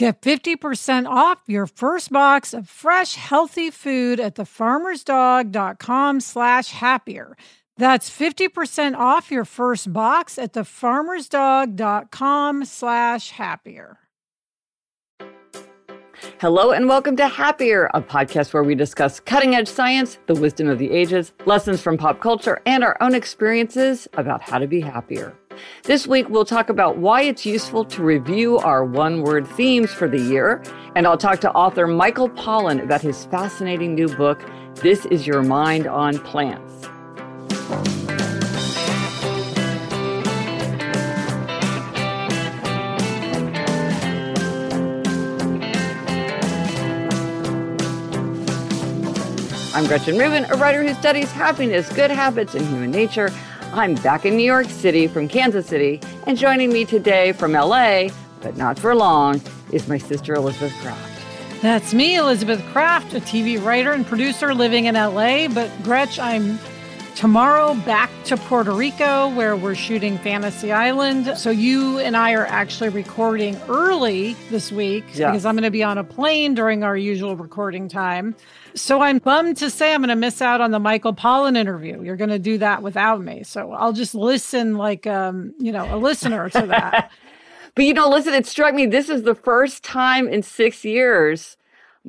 Get 50% off your first box of fresh, healthy food at thefarmersdog.com slash happier. That's 50% off your first box at thefarmersdog.com slash happier. Hello and welcome to Happier, a podcast where we discuss cutting edge science, the wisdom of the ages, lessons from pop culture, and our own experiences about how to be happier. This week, we'll talk about why it's useful to review our one word themes for the year. And I'll talk to author Michael Pollan about his fascinating new book, This Is Your Mind on Plants. I'm Gretchen Rubin, a writer who studies happiness, good habits, and human nature. I'm back in New York City from Kansas City, and joining me today from LA, but not for long, is my sister Elizabeth Craft. That's me, Elizabeth Craft, a TV writer and producer living in LA. But Gretch, I'm tomorrow back to Puerto Rico where we're shooting Fantasy Island. So you and I are actually recording early this week yeah. because I'm going to be on a plane during our usual recording time. So I'm bummed to say I'm going to miss out on the Michael Pollan interview. You're going to do that without me. So I'll just listen like um, you know, a listener to that. but you know, listen, it struck me this is the first time in 6 years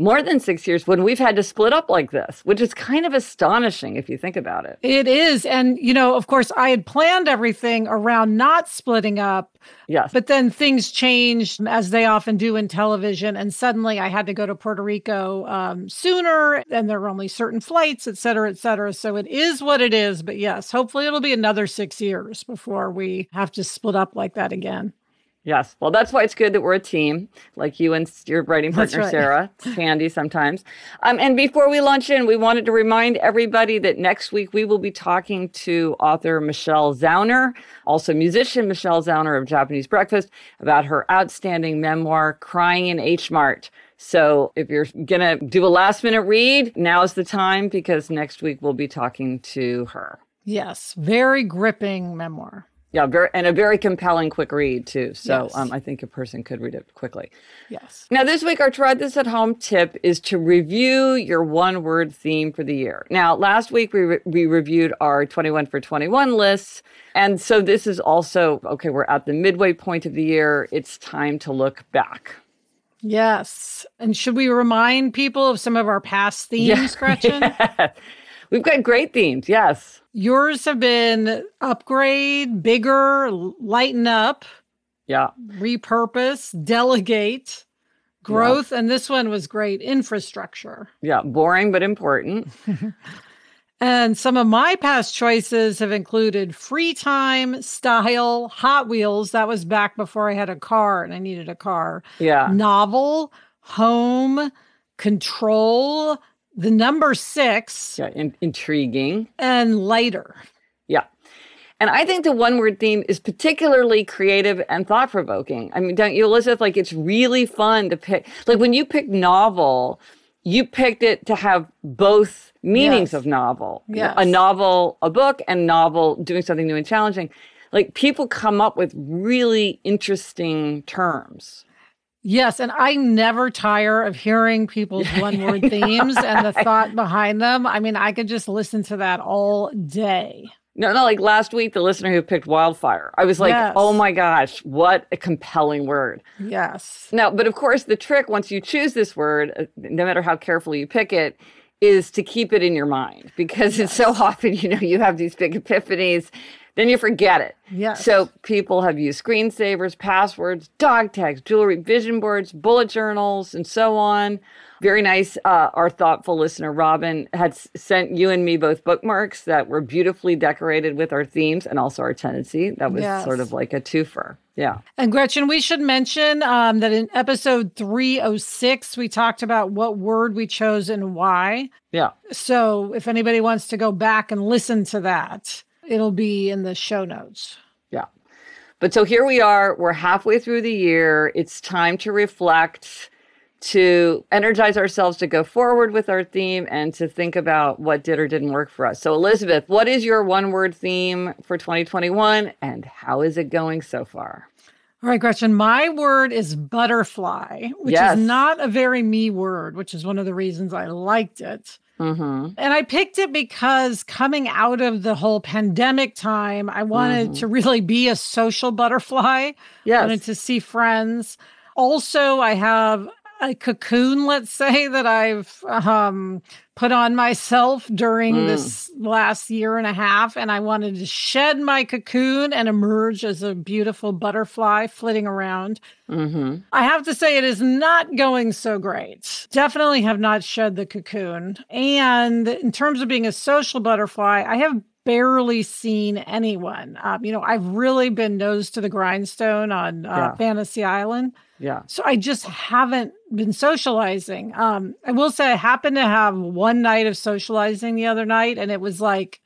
more than six years when we've had to split up like this, which is kind of astonishing if you think about it. It is. And, you know, of course, I had planned everything around not splitting up. Yes. But then things changed as they often do in television. And suddenly I had to go to Puerto Rico um, sooner, and there were only certain flights, et cetera, et cetera. So it is what it is. But yes, hopefully it'll be another six years before we have to split up like that again. Yes. Well, that's why it's good that we're a team, like you and your writing partner, right. Sarah. It's handy sometimes. Um, and before we launch in, we wanted to remind everybody that next week we will be talking to author Michelle Zauner, also musician Michelle Zauner of Japanese Breakfast, about her outstanding memoir, Crying in H Mart. So if you're going to do a last minute read, now's the time because next week we'll be talking to her. Yes. Very gripping memoir. Yeah, very and a very compelling quick read too. So yes. um, I think a person could read it quickly. Yes. Now this week our try this at home tip is to review your one word theme for the year. Now last week we re- we reviewed our 21 for 21 lists and so this is also okay, we're at the midway point of the year. It's time to look back. Yes. And should we remind people of some of our past themes, yeah. Gretchen? yeah. We've got great themes. Yes. Yours have been upgrade, bigger, lighten up. Yeah. Repurpose, delegate, growth. Yeah. And this one was great infrastructure. Yeah. Boring, but important. and some of my past choices have included free time, style, Hot Wheels. That was back before I had a car and I needed a car. Yeah. Novel, home, control, the number six. Yeah, in- intriguing. And lighter. Yeah. And I think the one word theme is particularly creative and thought provoking. I mean, don't you, Elizabeth? Like, it's really fun to pick. Like, when you pick novel, you picked it to have both meanings yes. of novel. Yes. A novel, a book, and novel doing something new and challenging. like people come up with really interesting terms. Yes, and I never tire of hearing people's one word themes and the thought behind them. I mean, I could just listen to that all day. No, no, like last week, the listener who picked wildfire, I was like, Yes. oh my gosh, what a compelling word. Yes. Now, but of course, the trick once you choose this word, uh, no matter how carefully you pick it, is to keep it in your mind because it's so often, you know, you have these big epiphanies, then you forget it. Yeah. So people have used screensavers, passwords, dog tags, jewelry, vision boards, bullet journals, and so on. Very nice. Uh, our thoughtful listener, Robin, had s- sent you and me both bookmarks that were beautifully decorated with our themes and also our tendency. That was Yes. sort of like a twofer. Yeah. And Gretchen, we should mention um, that in episode 306, we talked about what word we chose and why. Yeah. So if anybody wants to go back and listen to that, it'll be in the show notes. Yeah. But so here we are. We're halfway through the year. It's time to reflect, to energize ourselves to go forward with our theme, and to think about what did or didn't work for us. So, Elizabeth, what is your one word theme for 2021 and how is it going so far? All right, Gretchen, my word is butterfly, which Yes. is not a very me word, which is one of the reasons I liked it. Mm-hmm. And I picked it because coming out of the whole pandemic time, I wanted to really be a social butterfly. Yes. wanted to see friends. Also, I have a cocoon, let's say, that I've um, put on myself during Mm. this last year and a half. And I wanted to shed my cocoon and emerge as a beautiful butterfly flitting around. Mm-hmm. I have to say, it is not going so great. Definitely have not shed the cocoon. And in terms of being a social butterfly, I have barely seen anyone. Um, you know, I've really been nose to the grindstone on uh, Yeah. Fantasy Island. Yeah. So I just haven't been socializing. Um, I will say I happened to have one night of socializing the other night, and it was like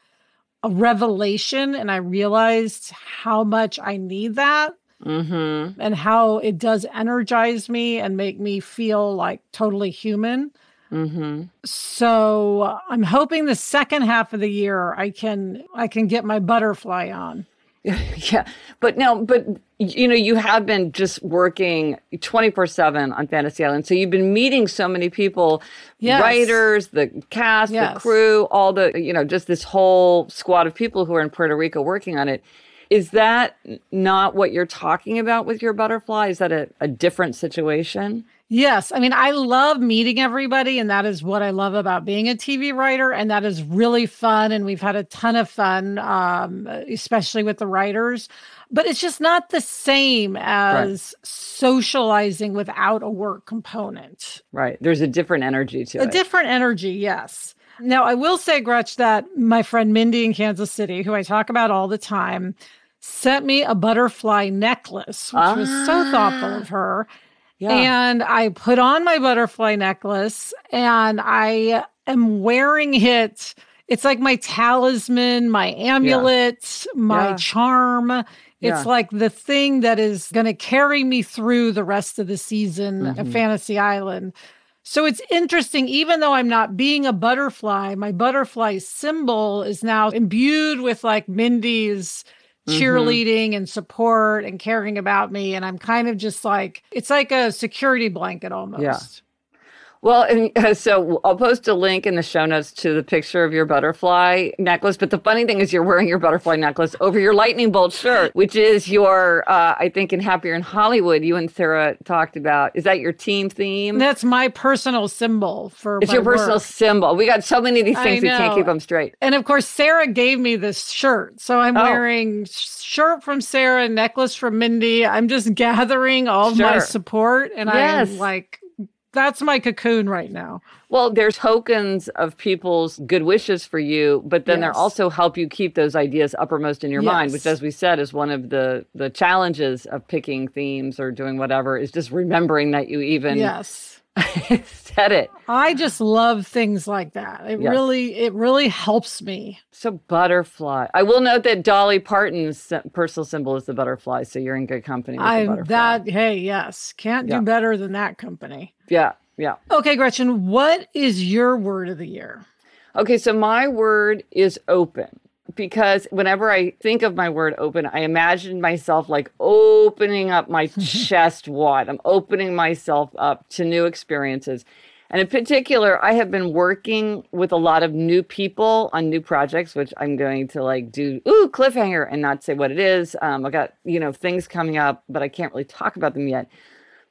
a revelation. And I realized how much I need that Mm-hmm. and how it does energize me and make me feel like totally human. Mm-hmm. So uh, I'm hoping the second half of the year I can I can get my butterfly on. yeah. But no but you know you have been just working 24-7 on fantasy island. So you've been meeting so many people Yes. writers the cast the crew all the you know just this whole squad of people who are in puerto rico working on it. Is that not what you're talking about with your butterfly? Is that a, a different situation Yes. I mean, I love meeting everybody, and that is what I love about being a TV writer. And that is really fun. And we've had a ton of fun, um, especially with the writers. But it's just not the same as socializing without a work component. right there's a different energy to A it A different energy, yes. Now, I will say, Gretch, that my friend Mindy in Kansas City, who I talk about all the time, sent me a butterfly necklace, which was so thoughtful of her. Yeah And I put on my butterfly necklace and I am wearing it. It's like my talisman, my amulet, my Yeah. charm. It's Yeah. like the thing that is going to carry me through the rest of the season Mm-hmm. of Fantasy Island. So it's interesting, even though I'm not being a butterfly, my butterfly symbol is now imbued with like Mindy's Mm-hmm. cheerleading and support and caring about me. And I'm kind of just like, it's like a security blanket almost. Yeah. Well, and uh, so I'll post a link in the show notes to the picture of your butterfly necklace. But the funny thing is, you're wearing your butterfly necklace over your lightning bolt shirt, which is your, uh, I think, in Happier in Hollywood, you and Sarah talked about. Is that your team theme? That's my personal symbol for it's your personal work. symbol. We got so many of these things we can't keep them straight. And of course, Sarah gave me this shirt. So I'm Oh. wearing shirt from Sarah, necklace from Mindy. I'm just gathering all of my support. And Yes. I'm like, that's my cocoon right now. Well, there's tokens of people's good wishes for you, but then they're also help you keep those ideas uppermost in your mind, which, as we said, is one of the the challenges of picking themes or doing whatever is just remembering that you even Yes. said it. I just love things like that. It Yes. really, it really helps me. So butterfly. I will note that Dolly Parton's personal symbol is the butterfly, so you're in good company butterfly. that, hey, yes, can't Yeah. do better than that company. yeah, yeah. Okay, Gretchen, what is your word of the year? Okay, so my word is open. Because whenever I think of my word open, I imagine myself like opening up my chest wide. I'm opening myself up to new experiences. And in particular, I have been working with a lot of new people on new projects, which I'm going to like do, ooh, cliffhanger and not say what it is. Um, I got, you know, things coming up, but I can't really talk about them yet.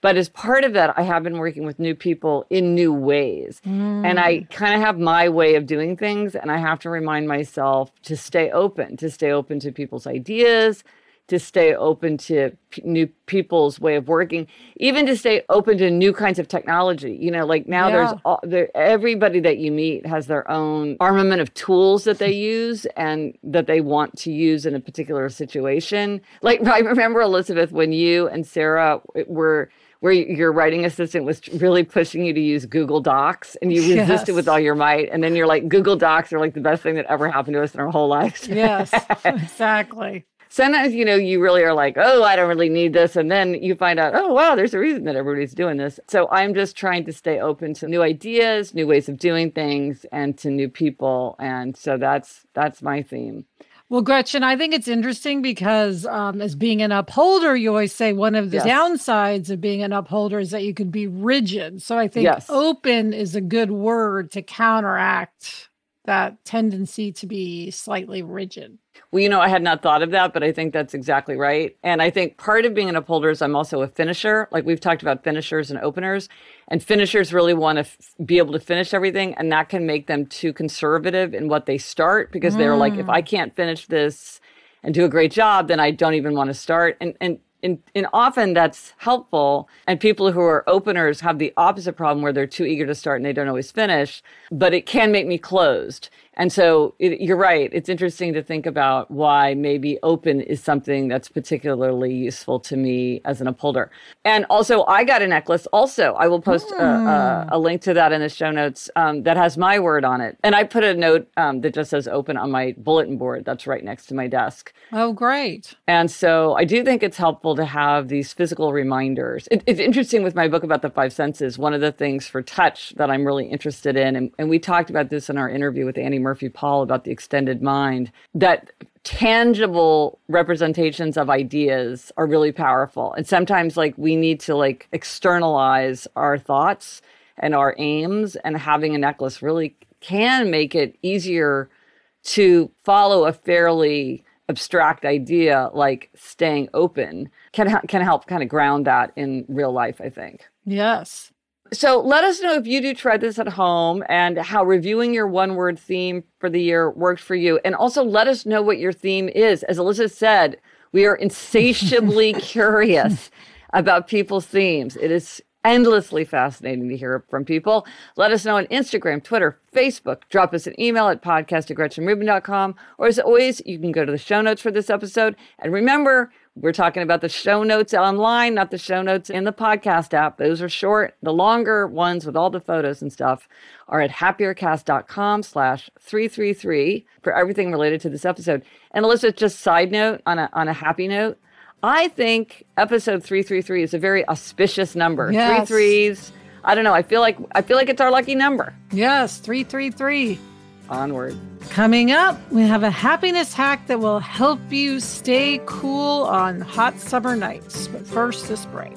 But as part of that, I have been working with new people in new ways. Mm. And I mm. kind of have my way of doing things. And I have to remind myself to stay open, to stay open to people's ideas, to stay open to p- new people's way of working, even to stay open to new kinds of technology. You know, like now yeah. there's all, there, everybody that you meet has their own armament of tools that they use and that they want to use in a particular situation. Like I remember Elizabeth when you and Sarah were where your writing assistant was really pushing you to use Google Docs and you yes. resisted with all your might. And then you're like, Google Docs are like the best thing that ever happened to us in our whole lives. yes, exactly. Sometimes, you know, you really are like, oh, I don't really need this. And then you find out, oh, wow, there's a reason that everybody's doing this. So I'm just trying to stay open to new ideas, new ways of doing things, and to new people. And so that's that's my theme. Well, Gretchen, I think it's interesting because um, as being an upholder, you always say one of the yes. downsides of being an upholder is that you can be rigid. So I think yes. open is a good word to counteract that tendency to be slightly rigid. Well, you know, I had not thought of that, but I think that's exactly right. And I think part of being an upholder is I'm also a finisher. Like we've talked about finishers and openers, and finishers really want to f- be able to finish everything, and that can make them too conservative in what they start because mm. they're like, if I mm. can't finish this and do a great job, then I don't even want to start. And and and, and often that's helpful. And people who are openers have the opposite problem where they're too eager to start and they don't always finish, but it can make me closed. And so it, you're right. It's interesting to think about why maybe open is something that's particularly useful to me as an upholder. And also, I got a necklace. Also, I will post mm. a, a, hmm. a, link to that in the show notes um, that has my word on it. And I put a note um, that just says open on my bulletin board that's right next to my desk. Oh, great. And so I do think it's helpful to have these physical reminders. It, it's interesting with my book about the five senses. One of the things for touch that I'm really interested in, and, and we talked about this in our interview with Annie Murphy Paul about the extended mind, that tangible representations of ideas are really powerful. And sometimes like we need to like externalize our thoughts and our aims and having a necklace really can make it easier to follow a fairly abstract idea like staying open can can help kind of ground that in real life i think yes so let us know if you do try this at home and how reviewing your one word theme for the year worked for you. And also let us know what your theme is. As Elizabeth said, we are insatiably curious about people's themes. It is endlessly fascinating to hear from people. Let us know on Instagram, Twitter, Facebook. Drop us an email at podcast at gretchenrubin.com. Or as always, you can go to the show notes for this episode. And remember, we're talking about the show notes online, not the show notes in the podcast app. Those are short. The longer ones with all the photos and stuff are at happiercast.com slash 333 for everything related to this episode. And Elizabeth, just side note on a, on a happy note, I think episode 333 is a very auspicious number. Yes. Three threes. I don't know. I feel like I feel like it's our lucky number. Yes, 333. Onward. Coming up, we have a happiness hack that will help you stay cool on hot summer nights. But first, this break.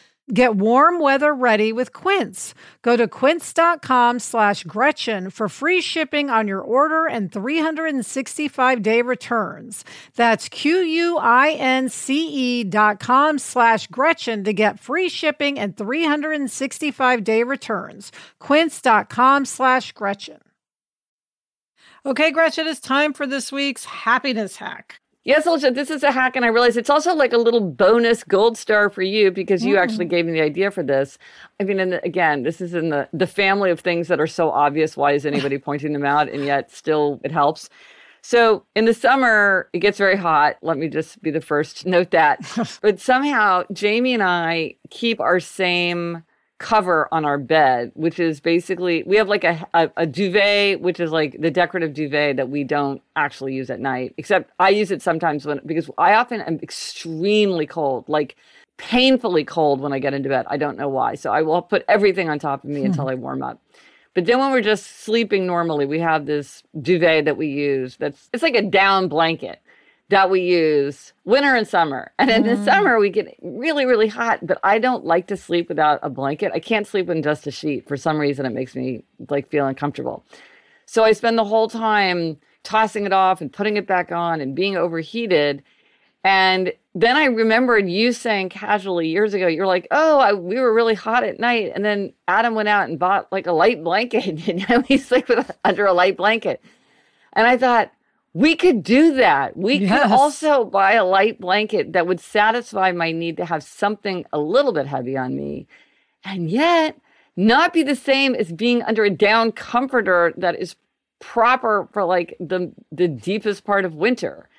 Get warm weather ready with Quince. Go to quince.com slash Gretchen for free shipping on your order and 365 day returns. That's Q-U-I-N-C-E dot com slash Gretchen to get free shipping and 365 day returns. Quince.com slash Gretchen. Okay, Gretchen, it's time for this week's happiness hack. Yes, Alicia, this is a hack, and I realize it's also like a little bonus gold star for you because you mm. actually gave me the idea for this. I mean, and again, this is in the the family of things that are so obvious. Why is anybody pointing them out? And yet, still, it helps. So in the summer, it gets very hot. Let me just be the first to note that. but somehow, Jamie and I keep our same cover on our bed, which is basically we have like a, a, a, duvet, which is like the decorative duvet that we don't actually use at night. Except I use it sometimes when because I often am extremely cold, like painfully cold when I get into bed. I don't know why. So I will put everything on top of me hmm. until I warm up. But then when we're just sleeping normally, we have this duvet that we use that's it's like a down blanket that we use winter and summer. And in mm. the summer, we get really, really hot, but I don't like to sleep without a blanket. I can't sleep in just a sheet. For some reason, it makes me like feel uncomfortable. So I spend the whole time tossing it off and putting it back on and being overheated. And then I remembered you saying casually years ago, you're like, oh, I, we were really hot at night. And then Adam went out and bought like a light blanket and we sleep with, under a light blanket. And I thought, we could do that. We yes. could also buy a light blanket that would satisfy my need to have something a little bit heavy on me and yet not be the same as being under a down comforter that is proper for like the the deepest part of winter.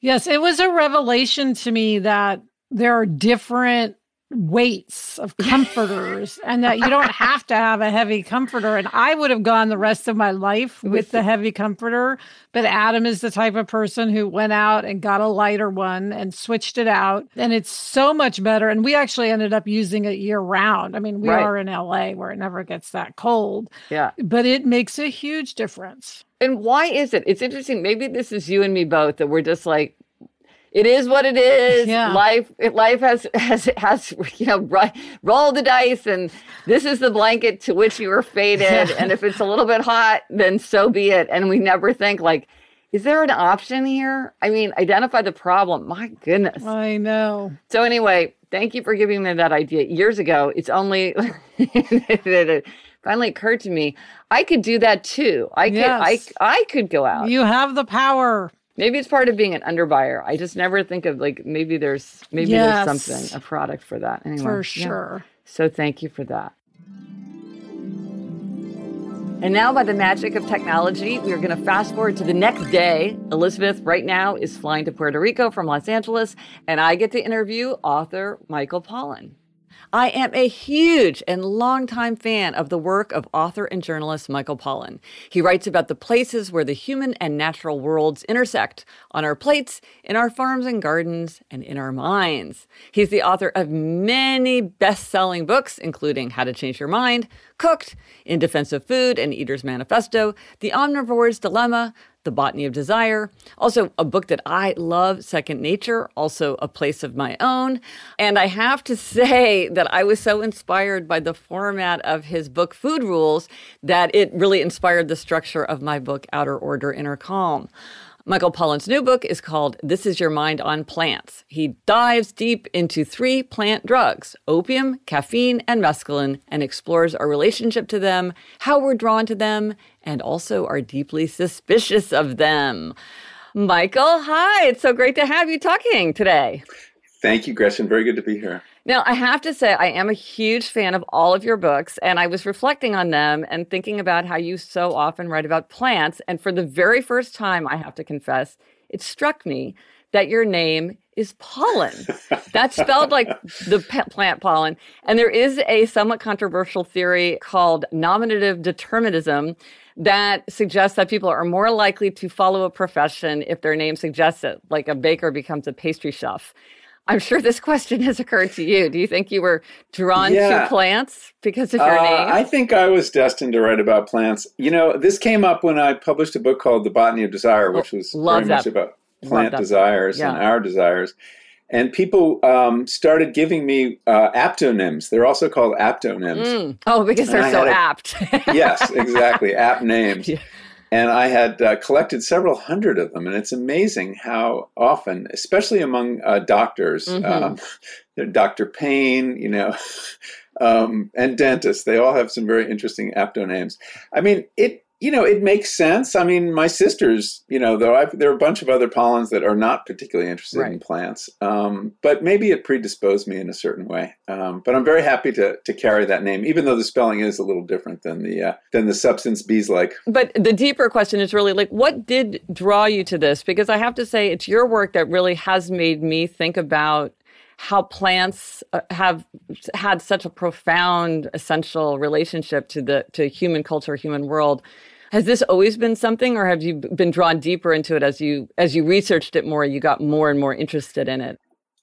Yes, it was a revelation to me that there are different weights of comforters and that you don't have to have a heavy comforter. And I would have gone the rest of my life with the heavy comforter. But Adam is the type of person who went out and got a lighter one and switched it out. And it's so much better. And we actually ended up using it year round. I mean we right. are in LA where it never gets that cold yeah. but it makes a huge difference. And why is it? It's interesting. Maybe this is you and me both that we're just like it is what it is. Yeah. Life, life has has has you know roll the dice, and this is the blanket to which you are fated. and if it's a little bit hot, then so be it. And we never think like, is there an option here? I mean, identify the problem. My goodness, I know. So anyway, thank you for giving me that idea years ago. It's only it finally occurred to me I could do that too. I could yes. I I could go out. You have the power. Maybe it's part of being an underbuyer. I just never think of like maybe there's maybe yes. there's something a product for that. Anyway, for sure. Yeah. So thank you for that. And now, by the magic of technology, we are going to fast forward to the next day. Elizabeth, right now, is flying to Puerto Rico from Los Angeles, and I get to interview author Michael Pollan. I am a huge and longtime fan of the work of author and journalist Michael Pollan. He writes about the places where the human and natural worlds intersect on our plates, in our farms and gardens, and in our minds. He's the author of many best selling books, including How to Change Your Mind, Cooked, In Defense of Food, and Eater's Manifesto, The Omnivore's Dilemma, the Botany of Desire. Also, a book that I love, Second Nature, also a place of my own. And I have to say that I was so inspired by the format of his book, Food Rules, that it really inspired the structure of my book, Outer Order, Inner Calm. Michael Pollan's new book is called This Is Your Mind on Plants. He dives deep into three plant drugs opium, caffeine, and mescaline and explores our relationship to them, how we're drawn to them, and also are deeply suspicious of them. Michael, hi. It's so great to have you talking today. Thank you, Gretchen. Very good to be here. Now, I have to say, I am a huge fan of all of your books, and I was reflecting on them and thinking about how you so often write about plants. And for the very first time, I have to confess, it struck me that your name is pollen. That's spelled like the plant pollen. And there is a somewhat controversial theory called nominative determinism that suggests that people are more likely to follow a profession if their name suggests it, like a baker becomes a pastry chef. I'm sure this question has occurred to you. Do you think you were drawn yeah. to plants because of your uh, name? I think I was destined to write about plants. You know, this came up when I published a book called The Botany of Desire, which was oh, very that. much about plant desires yeah. and our desires. And people um, started giving me uh, aptonyms. They're also called aptonyms. Mm. Oh, because they're so a, apt. yes, exactly. Apt names. Yeah. And I had uh, collected several hundred of them, and it's amazing how often, especially among uh, doctors, mm-hmm. um, Dr. Payne, you know, um, and dentists, they all have some very interesting aptonyms. I mean, it you know, it makes sense. I mean, my sisters, you know, though I've, there are a bunch of other pollens that are not particularly interested right. in plants, um, but maybe it predisposed me in a certain way. Um, but I'm very happy to to carry that name, even though the spelling is a little different than the uh, than the substance bees like. But the deeper question is really like, what did draw you to this? Because I have to say, it's your work that really has made me think about how plants uh, have had such a profound essential relationship to the to human culture human world has this always been something, or have you been drawn deeper into it as you as you researched it more? You got more and more interested in it.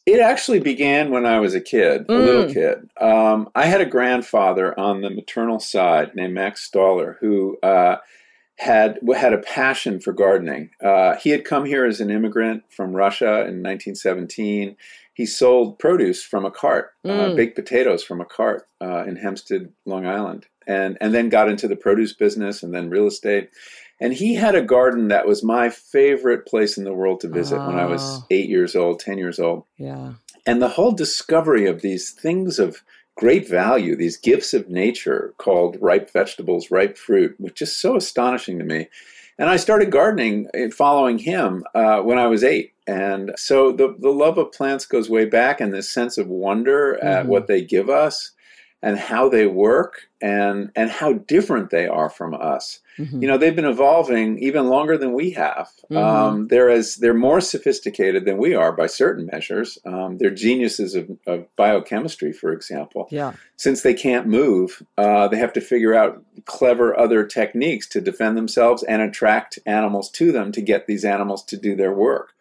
It actually began when I was a kid, mm. a little kid. Um, I had a grandfather on the maternal side named Max Stoller who uh, had had a passion for gardening. Uh, he had come here as an immigrant from Russia in 1917. He sold produce from a cart, uh, mm. uh, baked potatoes from a cart uh, in Hempstead, Long Island and and then got into the produce business and then real estate. And he had a garden that was my favorite place in the world to visit when I was ah. eight years old, ten years old. Yeah. And the whole discovery of these things of great value, these gifts of nature called ripe vegetables, ripe fruit, was just so astonishing to me. And I started gardening eh, following him uh, when I was eight. And so the, the love of plants goes way back and this sense of wonder mm-hmm. at what they give us and how they work and and how different they are from us. Mm-hmm. You know, they've been evolving even longer than we have. Mm-hmm. Um, they're as they're more sophisticated than we are by certain measures. Um, they're geniuses of, of, biochemistry, for example. Yeah. Since they can't move, uh, they have to figure out clever other techniques to defend themselves and attract animals to them to get these animals to do their work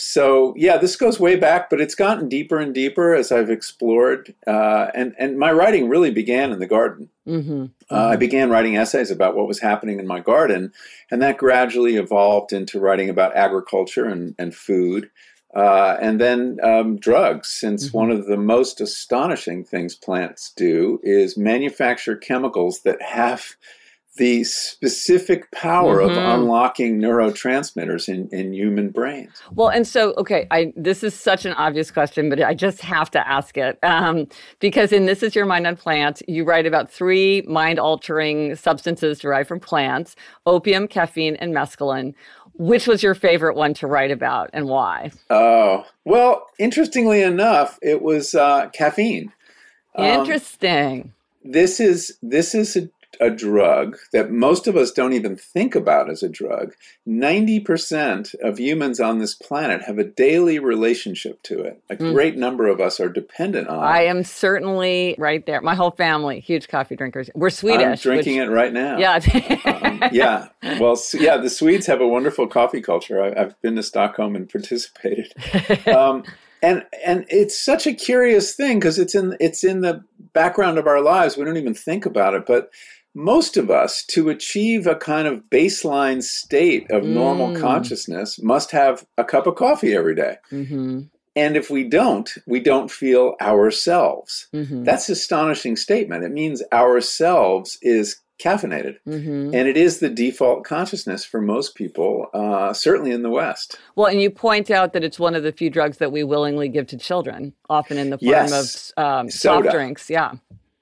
so yeah, this goes way back, but it's gotten deeper and deeper as I've explored. Uh, and and my writing really began in the garden. Mm-hmm. Uh, I began writing essays about what was happening in my garden, and that gradually evolved into writing about agriculture and, and food. Uh, and then um, drugs, since mm-hmm. one of the most astonishing things plants do is manufacture chemicals that have the specific power mm-hmm. of unlocking neurotransmitters in, in human brains. Well, and so, okay, I this is such an obvious question, but I just have to ask it um, because in This Is Your Mind on Plants, you write about three mind altering substances derived from plants opium, caffeine, and mescaline. Which was your favorite one to write about and why? Oh, well, interestingly enough, it was uh, caffeine. Um, Interesting. Um, this is this is a a drug that most of us don't even think about as a drug. 90% of humans on this planet have a daily relationship to it. A mm. great number of us are dependent on it. I am certainly right there. My whole family, huge coffee drinkers. We're Swedish. I'm drinking which, it right now. Yeah. um, yeah. Well, yeah, the Swedes have a wonderful coffee culture. I, have been to Stockholm and participated. Um, and and it's such a curious thing because it's in it's in the background of our lives. We don't even think about it, but most of us, to achieve a kind of baseline state of mm. normal consciousness, must have a cup of coffee every day. Mm-hmm. And if we don't, we don't feel ourselves. Mm-hmm. That's an astonishing statement. It means ourselves is caffeinated. Mm-hmm. And it is the default consciousness for most people, uh, certainly in the West. Well, and you point out that it's one of the few drugs that we willingly give to children, often in the form yes. of um, soft drinks. Yeah.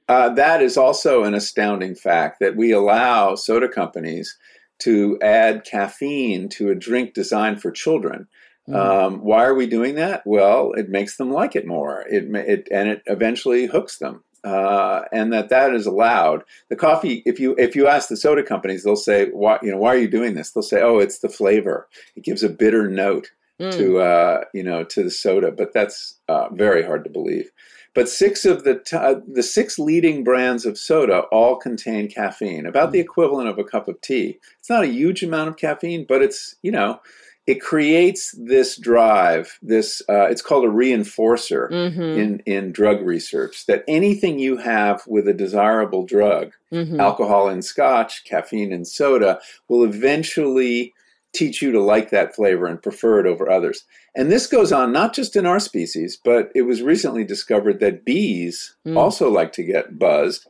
Uh, that is also an astounding fact that we allow soda companies to add caffeine to a drink designed for children. Mm-hmm. Um, why are we doing that? Well, it makes them like it more. It, it and it eventually hooks them uh, and that that is allowed. The coffee, if you if you ask the soda companies, they'll say, "Why you know why are you doing this?" They'll say, "Oh, it's the flavor. It gives a bitter note mm. to uh, you know to the soda." But that's uh, very hard to believe. But six of the t- the six leading brands of soda all contain caffeine, about the equivalent of a cup of tea. It's not a huge amount of caffeine, but it's you know it creates this drive this uh, it's called a reinforcer mm-hmm. in, in drug research that anything you have with a desirable drug mm-hmm. alcohol in scotch caffeine in soda will eventually teach you to like that flavor and prefer it over others and this goes on not just in our species but it was recently discovered that bees mm. also like to get buzzed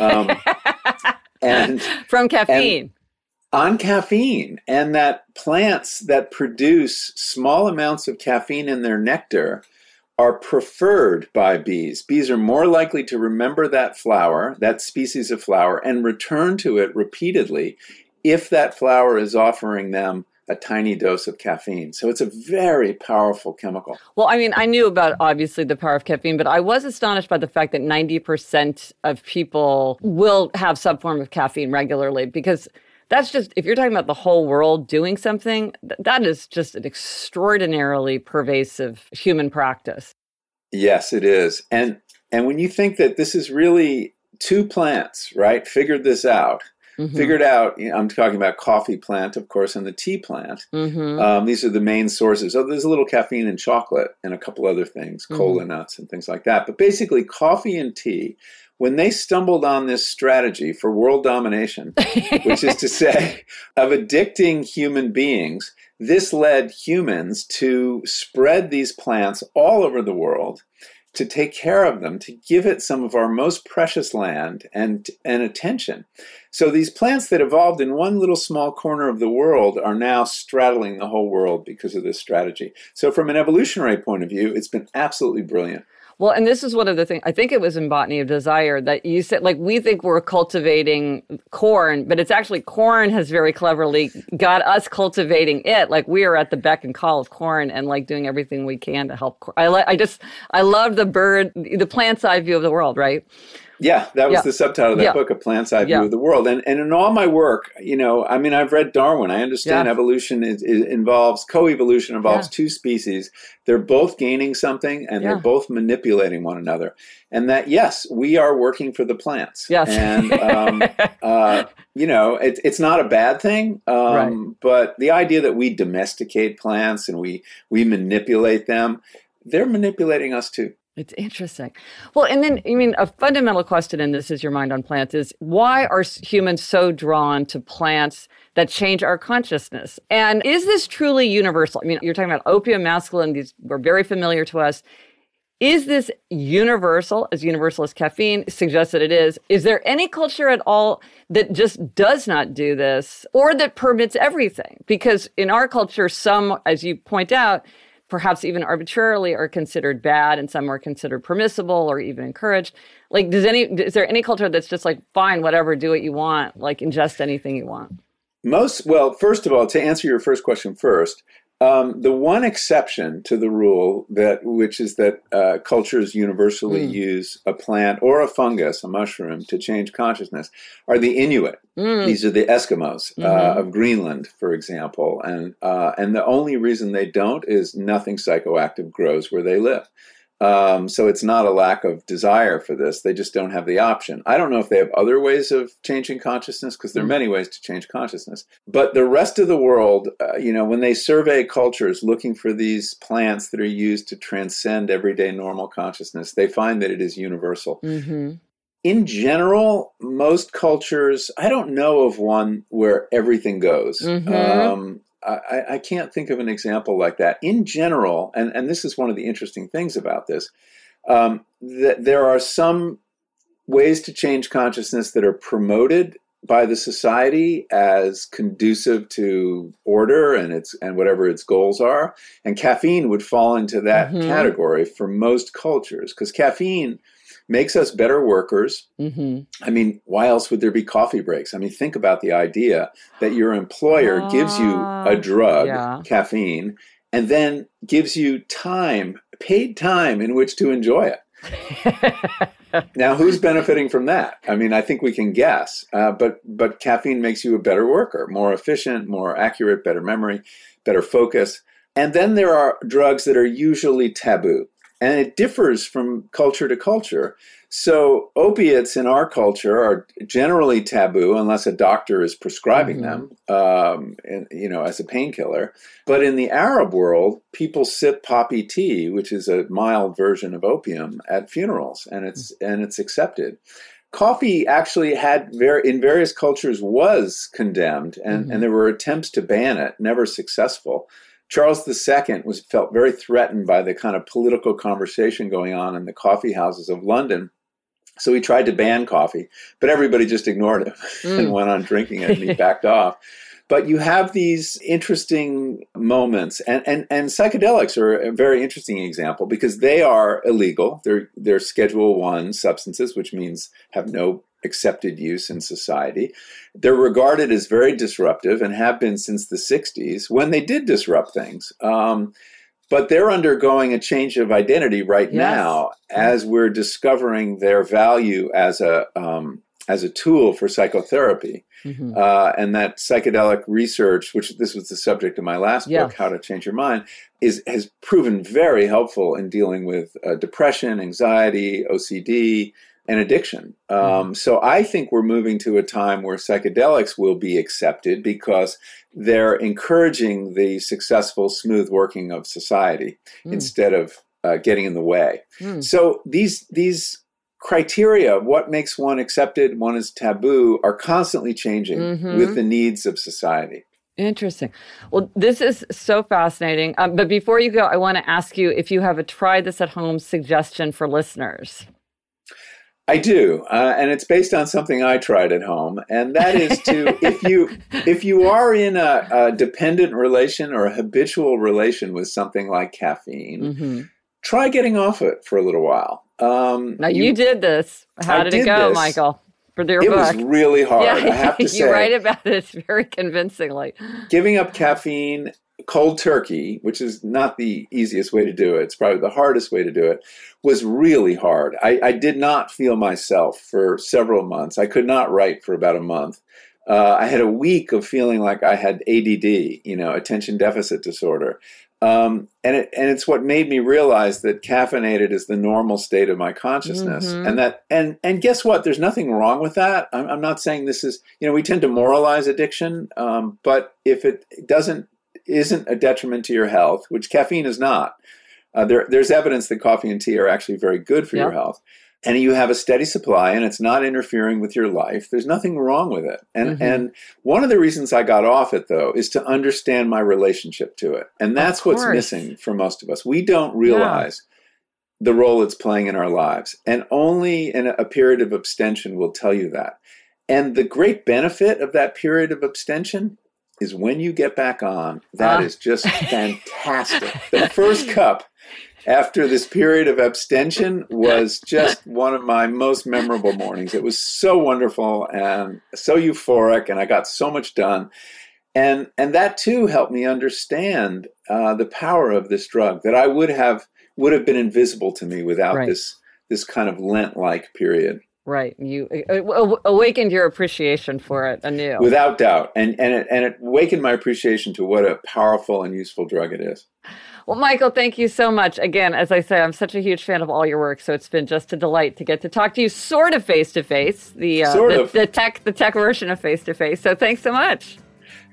um, and from caffeine and, on caffeine, and that plants that produce small amounts of caffeine in their nectar are preferred by bees. Bees are more likely to remember that flower, that species of flower, and return to it repeatedly if that flower is offering them a tiny dose of caffeine. So it's a very powerful chemical. Well, I mean, I knew about obviously the power of caffeine, but I was astonished by the fact that 90% of people will have some form of caffeine regularly because that's just if you're talking about the whole world doing something that is just an extraordinarily pervasive human practice yes it is and and when you think that this is really two plants right figured this out mm-hmm. figured out you know, i'm talking about coffee plant of course and the tea plant mm-hmm. um, these are the main sources oh there's a little caffeine in chocolate and a couple other things mm-hmm. cola nuts and things like that but basically coffee and tea when they stumbled on this strategy for world domination, which is to say, of addicting human beings, this led humans to spread these plants all over the world, to take care of them, to give it some of our most precious land and, and attention. So these plants that evolved in one little small corner of the world are now straddling the whole world because of this strategy. So, from an evolutionary point of view, it's been absolutely brilliant. Well, and this is one of the things I think it was in Botany of Desire that you said, like, we think we're cultivating corn, but it's actually corn has very cleverly got us cultivating it. Like, we are at the beck and call of corn and like doing everything we can to help. I, I just, I love the bird, the plant's eye view of the world, right? Yeah, that was yeah. the subtitle of that yeah. book, A Plant's Eye View of the World. And, and in all my work, you know, I mean, I've read Darwin. I understand evolution is, is, involves, co-evolution involves two species. They're both gaining something and they're both manipulating one another. And that, yes, we are working for the plants. Yes. And, um, uh, you know, it, it's not a bad thing. Um, right. But the idea that we domesticate plants and we, we manipulate them, they're manipulating us too. It's interesting. Well, and then, I mean, a fundamental question in this is your mind on plants is why are humans so drawn to plants that change our consciousness? And is this truly universal? I mean, you're talking about opium, mescaline, these were very familiar to us. Is this universal, as universal as caffeine suggests that it is? Is there any culture at all that just does not do this or that permits everything? Because in our culture, some, as you point out, perhaps even arbitrarily are considered bad and some are considered permissible or even encouraged. Like does any is there any culture that's just like fine whatever do what you want like ingest anything you want most well first of all to answer your first question first um, the one exception to the rule that which is that uh, cultures universally mm. use a plant or a fungus, a mushroom, to change consciousness are the Inuit. Mm. These are the Eskimos uh, mm-hmm. uh, of Greenland, for example, and uh, and the only reason they don't is nothing psychoactive grows where they live. Um, so it's not a lack of desire for this. They just don't have the option. I don't know if they have other ways of changing consciousness because there are mm. many ways to change consciousness. But the rest of the world, uh, you know, when they survey cultures looking for these plants that are used to transcend everyday normal consciousness, they find that it is universal. Mm-hmm. In general, most cultures, I don't know of one where everything goes. Mm-hmm. Um, I, I, can't think of an example like that. In general, and, and this is one of the interesting things about this, um, that there are some ways to change consciousness that are promoted by the society as conducive to order and its and whatever its goals are. And caffeine would fall into that Mhm. category for most cultures because caffeine makes us better workers. Mm-hmm. I mean, why else would there be coffee breaks? I mean, think about the idea that your employer gives you Ah, a drug, yeah. caffeine, and then gives you time, paid time in which to enjoy it. Now, who's benefiting from that? I mean, I think we can guess, uh, but but caffeine makes you a better worker, more efficient, more accurate, better memory, better focus. And then there are drugs that are usually taboo, and it differs from culture to culture. So opiates in our culture are generally taboo unless a doctor is prescribing them, um, and, you know, as a painkiller. But in the Arab world, people sip poppy tea, which is a mild version of opium, at funerals, and it's and it's accepted. Coffee actually had ver- in various cultures was condemned, and, Mhm. and there were attempts to ban it, never successful. Charles II was felt very threatened by the kind of political conversation going on in the coffee houses of London. So he tried to ban coffee, but everybody just ignored him and Mm. went on drinking it and he backed off. But you have these interesting moments, and, and, and psychedelics are a very interesting example because they are illegal. They're they're Schedule One substances, which means have no accepted use in society. They're regarded as very disruptive and have been since the '60s when they did disrupt things. Um, but they're undergoing a change of identity right Yes. now as we're discovering their value as a um, as a tool for psychotherapy Mhm. uh, and that psychedelic research, which this was the subject of my last Yeah. book, How to Change Your Mind, is has proven very helpful in dealing with uh, depression, anxiety, OCD, and addiction. Um, So I think we're moving to a time where psychedelics will be accepted because they're encouraging the successful, smooth working of society Mm. instead of uh, getting in the way. Mm. So these these criteria, what makes one accepted, one is taboo, are constantly changing Mhm. with the needs of society. Interesting. Well, this is so fascinating. Um, but before you go, I want to ask you if you have a try this at home suggestion for listeners. I do, uh, and it's based on something I tried at home, and that is to if you if you are in a, a dependent relation or a habitual relation with something like caffeine, hmm try getting off it for a little while. Um, Now, you, did this. How I did, it go, this. Michael? For your it book. was really hard. yeah, I have to you say, write about it very convincingly. giving up caffeine cold turkey, which is not the easiest way to do it, it's probably the hardest way to do it, was really hard. I, I did not feel myself for several months. I could not write for about a month. Uh, I had a week of feeling like I had ADD, you know, attention deficit disorder. Um, and it, and it's what made me realize that caffeinated is the normal state of my consciousness, Mhm. and that and and guess what? There's nothing wrong with that. I'm, I'm not saying this is you know we tend to moralize addiction, um, but if it doesn't isn't a detriment to your health, which caffeine is not, uh, there there's evidence that coffee and tea are actually very good for your health, and you have a steady supply, and it's not interfering with your life. There's nothing wrong with it, and Mhm. and one of the reasons I got off it though is to understand my relationship to it, and that's what's missing for most of us. We don't realize the role it's playing in our lives. And only in a period of abstention will tell you that. And the great benefit of that period of abstention is when you get back on, that Ah. is just fantastic. the first cup after this period of abstention was just one of my most memorable mornings. It was so wonderful and so euphoric, and I got so much done. And, and that too helped me understand uh, the power of this drug that I would have would have been invisible to me without Right. this this kind of Lent like period, Right. You awakened your appreciation for it anew. without doubt, and and it and it awakened my appreciation to what a powerful and useful drug it is. Well, Michael, thank you so much. Again, as I say, I'm such a huge fan of all your work, so it's been just a delight to get to talk to you, sort of face to face, the uh, Sort the, of. the tech the tech version of face to face. So thanks so much.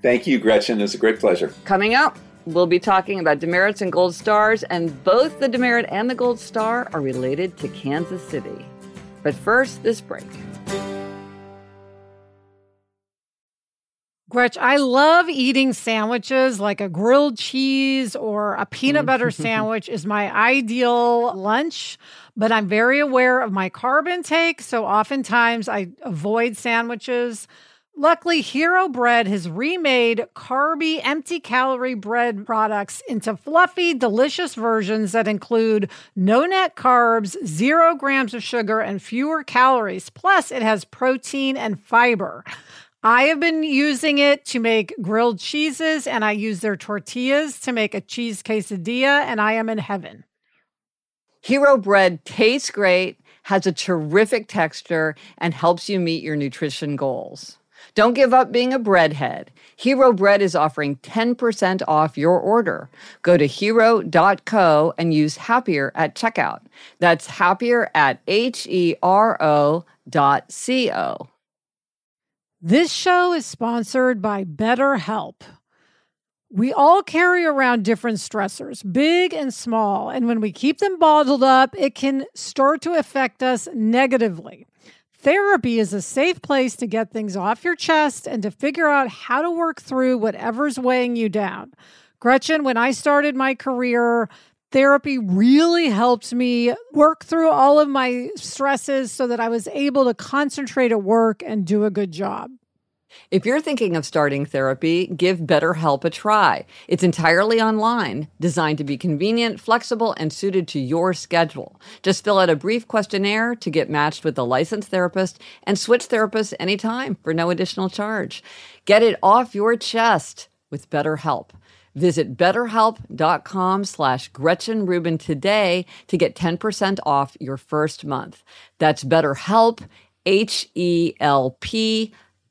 Thank you, Gretchen. It's a great pleasure. Coming up, we'll be talking about demerits and gold stars, and both the demerit and the gold star are related to Kansas City. But first, this break. Gretch, I love eating sandwiches like a grilled cheese or a peanut butter sandwich is my ideal lunch, but I'm very aware of my carb intake. So oftentimes I avoid sandwiches. Luckily, Hero Bread has remade carby, empty calorie bread products into fluffy, delicious versions that include no net carbs, zero grams of sugar, and fewer calories. Plus, it has protein and fiber. I have been using it to make grilled cheeses, and I use their tortillas to make a cheese quesadilla, and I am in heaven. Hero bread tastes great, has a terrific texture, and helps you meet your nutrition goals. Don't give up being a breadhead. Hero Bread is offering 10% off your order. Go to hero.co and use happier at checkout. That's happier at H E R O dot C O. This show is sponsored by BetterHelp. We all carry around different stressors, big and small, and when we keep them bottled up, it can start to affect us negatively. Therapy is a safe place to get things off your chest and to figure out how to work through whatever's weighing you down. Gretchen, when I started my career, therapy really helped me work through all of my stresses so that I was able to concentrate at work and do a good job. If you're thinking of starting therapy, give BetterHelp a try. It's entirely online, designed to be convenient, flexible, and suited to your schedule. Just fill out a brief questionnaire to get matched with a licensed therapist and switch therapists anytime for no additional charge. Get it off your chest with BetterHelp. Visit betterhelp.com slash Gretchen Rubin today to get 10% off your first month. That's BetterHelp, H E L P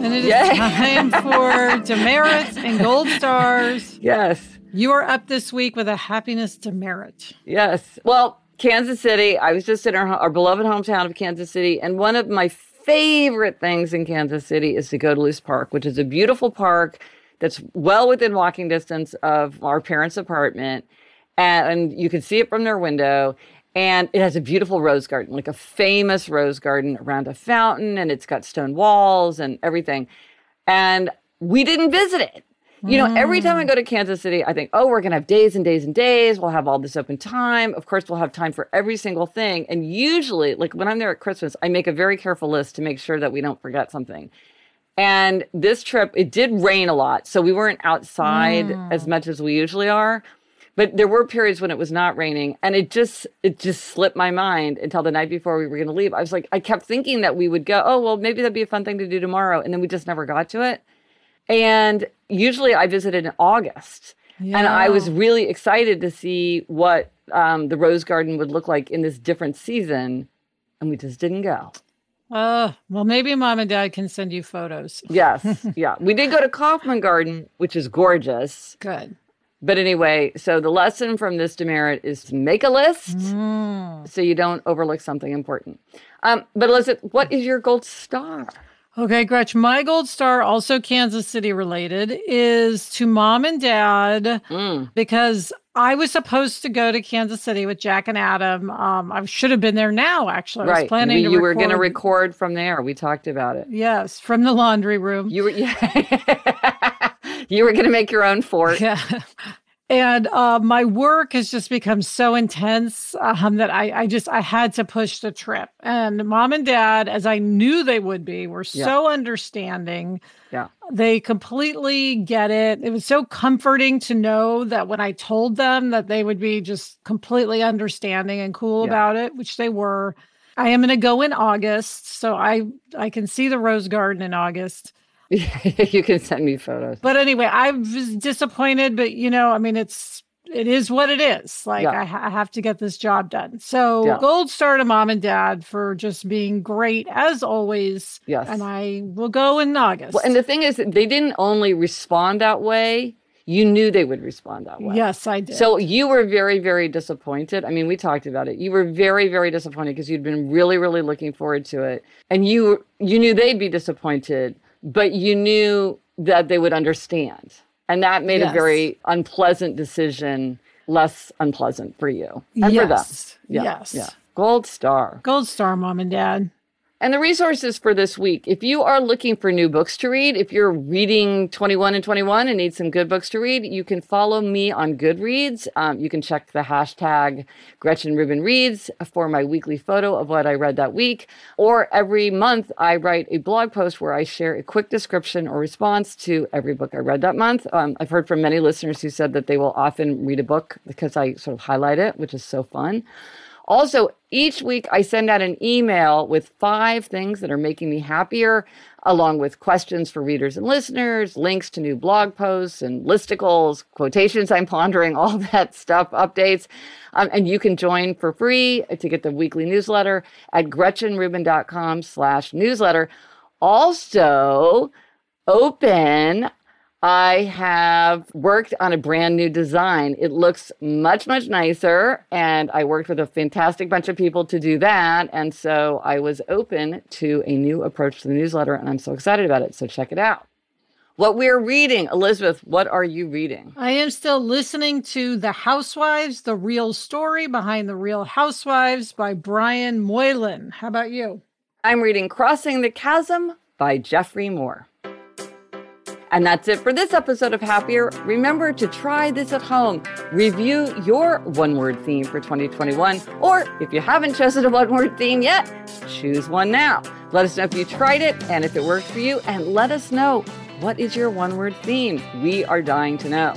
And it is Yay. time for demerits and gold stars. Yes. You are up this week with a happiness demerit. Yes. Well, Kansas City, I was just in our, our beloved hometown of Kansas City, and one of my favorite things in Kansas City is to go to Loose Park, which is a beautiful park that's well within walking distance of our parents' apartment. And you can see it from their window. And it has a beautiful rose garden, like a famous rose garden around a fountain, and it's got stone walls and everything. And we didn't visit it. You know, every time I mm. go to Kansas City, I think, oh, we're going to have days and days and days. We'll have all this open time. Of course, we'll have time for every single thing. And usually, like when I'm there at Christmas, I make a very careful list to make sure that we don't forget something. And this trip, it did rain a lot. So we weren't outside as mm. much as we usually are. But there were periods when it was not raining and it just it just slipped my mind until the night before we were going to leave. I was like I kept thinking that we would go, "Oh, well, maybe that'd be a fun thing to do tomorrow." And then we just never got to it. And usually I visited in August. And I was really excited to see what um, the rose garden would look like in this different season. And we just didn't go. Uh, well, maybe mom and dad can send you photos. Yes. yeah. We did go to Kauffman Garden, which is gorgeous. Good. But anyway, so the lesson from this demerit is to make a list Mm. so you don't overlook something important. Um, but Elizabeth, what is your gold star? Okay, Gretch, my gold star, also Kansas City related, is to mom and dad Mm. because I was supposed to go to Kansas City with Jack and Adam. Um, I should have been there now, actually. I was right. planning We- you were going to record- record from there. We talked about it. Yes, from the laundry room. You were yeah. you were going to make your own fort. Yeah. And uh, my work has just become so intense um, that I, I just I had to push the trip. And mom and dad, as I knew they would be, were Yeah. so understanding. Yeah. They completely get it. It was so comforting to know that when I told them that they would be just completely understanding and cool Yeah. about it, which they were. I am going to go in August, so I I can see the rose garden in August. you can send me photos. But anyway, I was disappointed, but you know, I mean, it's it is what it is. Like Yeah. I, ha- I have to get this job done. So Yeah. gold star to mom and dad for just being great as always. Yes. And I will go in August. Well, and the thing is, they didn't only respond that way. You knew they would respond that way. yes, I did. So you were very, very disappointed. I mean, we talked about it. You were very, very disappointed because you'd been really, really looking forward to it, and you you knew they'd be disappointed, but you knew that they would understand, and that made a very unpleasant decision less unpleasant for you and for them. yes. Yeah, yes. yeah. Gold star. Gold star, mom and dad. And the resources for this week, if you are looking for new books to read, if you're reading 21 and 21 and need some good books to read, you can follow me on Goodreads. Um, you can check the hashtag Gretchen Rubin Reads for my weekly photo of what I read that week. Or every month, I write a blog post where I share a quick description or response to every book I read that month. Um, I've heard from many listeners who said that they will often read a book because I sort of highlight it, which is so fun. Also, each week I send out an email with five things that are making me happier, along with questions for readers and listeners, links to new blog posts and listicles, quotations I'm pondering, all that stuff, updates. Um, and you can join for free to get the weekly newsletter at gretchenrubin.com slash newsletter. Also, open I have worked on a brand new design. It looks much, much nicer. And I worked with a fantastic bunch of people to do that. And so I was open to a new approach to the newsletter, and I'm so excited about it. So check it out. What we're reading, Elizabeth, what are you reading? I am still listening to The Housewives, The Real Story Behind the Real Housewives by Brian Moylan. How about you? I'm reading Crossing the Chasm by Geoffrey Moore. And that's it for this episode of Happier. Remember to try this at home. Review your one word theme for 2021. Or if you haven't chosen a one word theme yet, choose one now. Let us know if you tried it and if it worked for you. And let us know what is your one word theme. We are dying to know.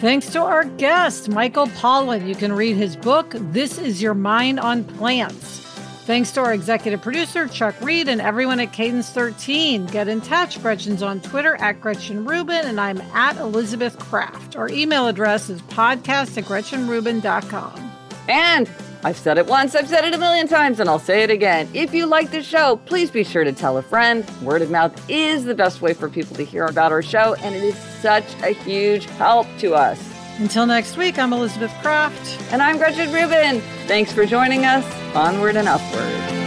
Thanks to our guest, Michael Pollan. You can read his book, This Is Your Mind on Plants. Thanks to our executive producer, Chuck Reed, and everyone at Cadence 13. Get in touch. Gretchen's on Twitter at Gretchen Rubin, and I'm at Elizabeth Kraft. Our email address is podcast at GretchenRubin.com. And I've said it once, I've said it a million times, and I'll say it again. If you like the show, please be sure to tell a friend. Word of mouth is the best way for people to hear about our show, and it is such a huge help to us. Until next week, I'm Elizabeth Kraft. And I'm Gretchen Rubin. Thanks for joining us. Onward and upward.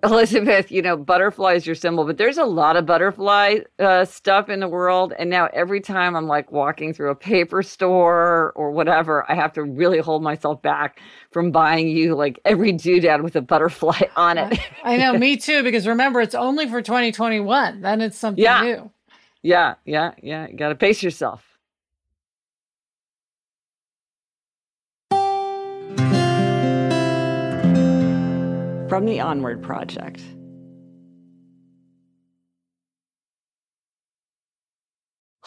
Elizabeth, you know, butterfly is your symbol, but there's a lot of butterfly uh, stuff in the world. And now every time I'm like walking through a paper store or whatever, I have to really hold myself back from buying you like every doodad with a butterfly on it. I know, me too, because remember, it's only for 2021. Then it's something Yeah. new. yeah, yeah, yeah. You got to pace yourself. From the Onward Project.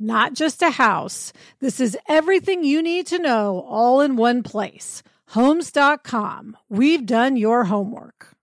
not just a house, this is everything you need to know all in one place. Homes.com. We've done your homework.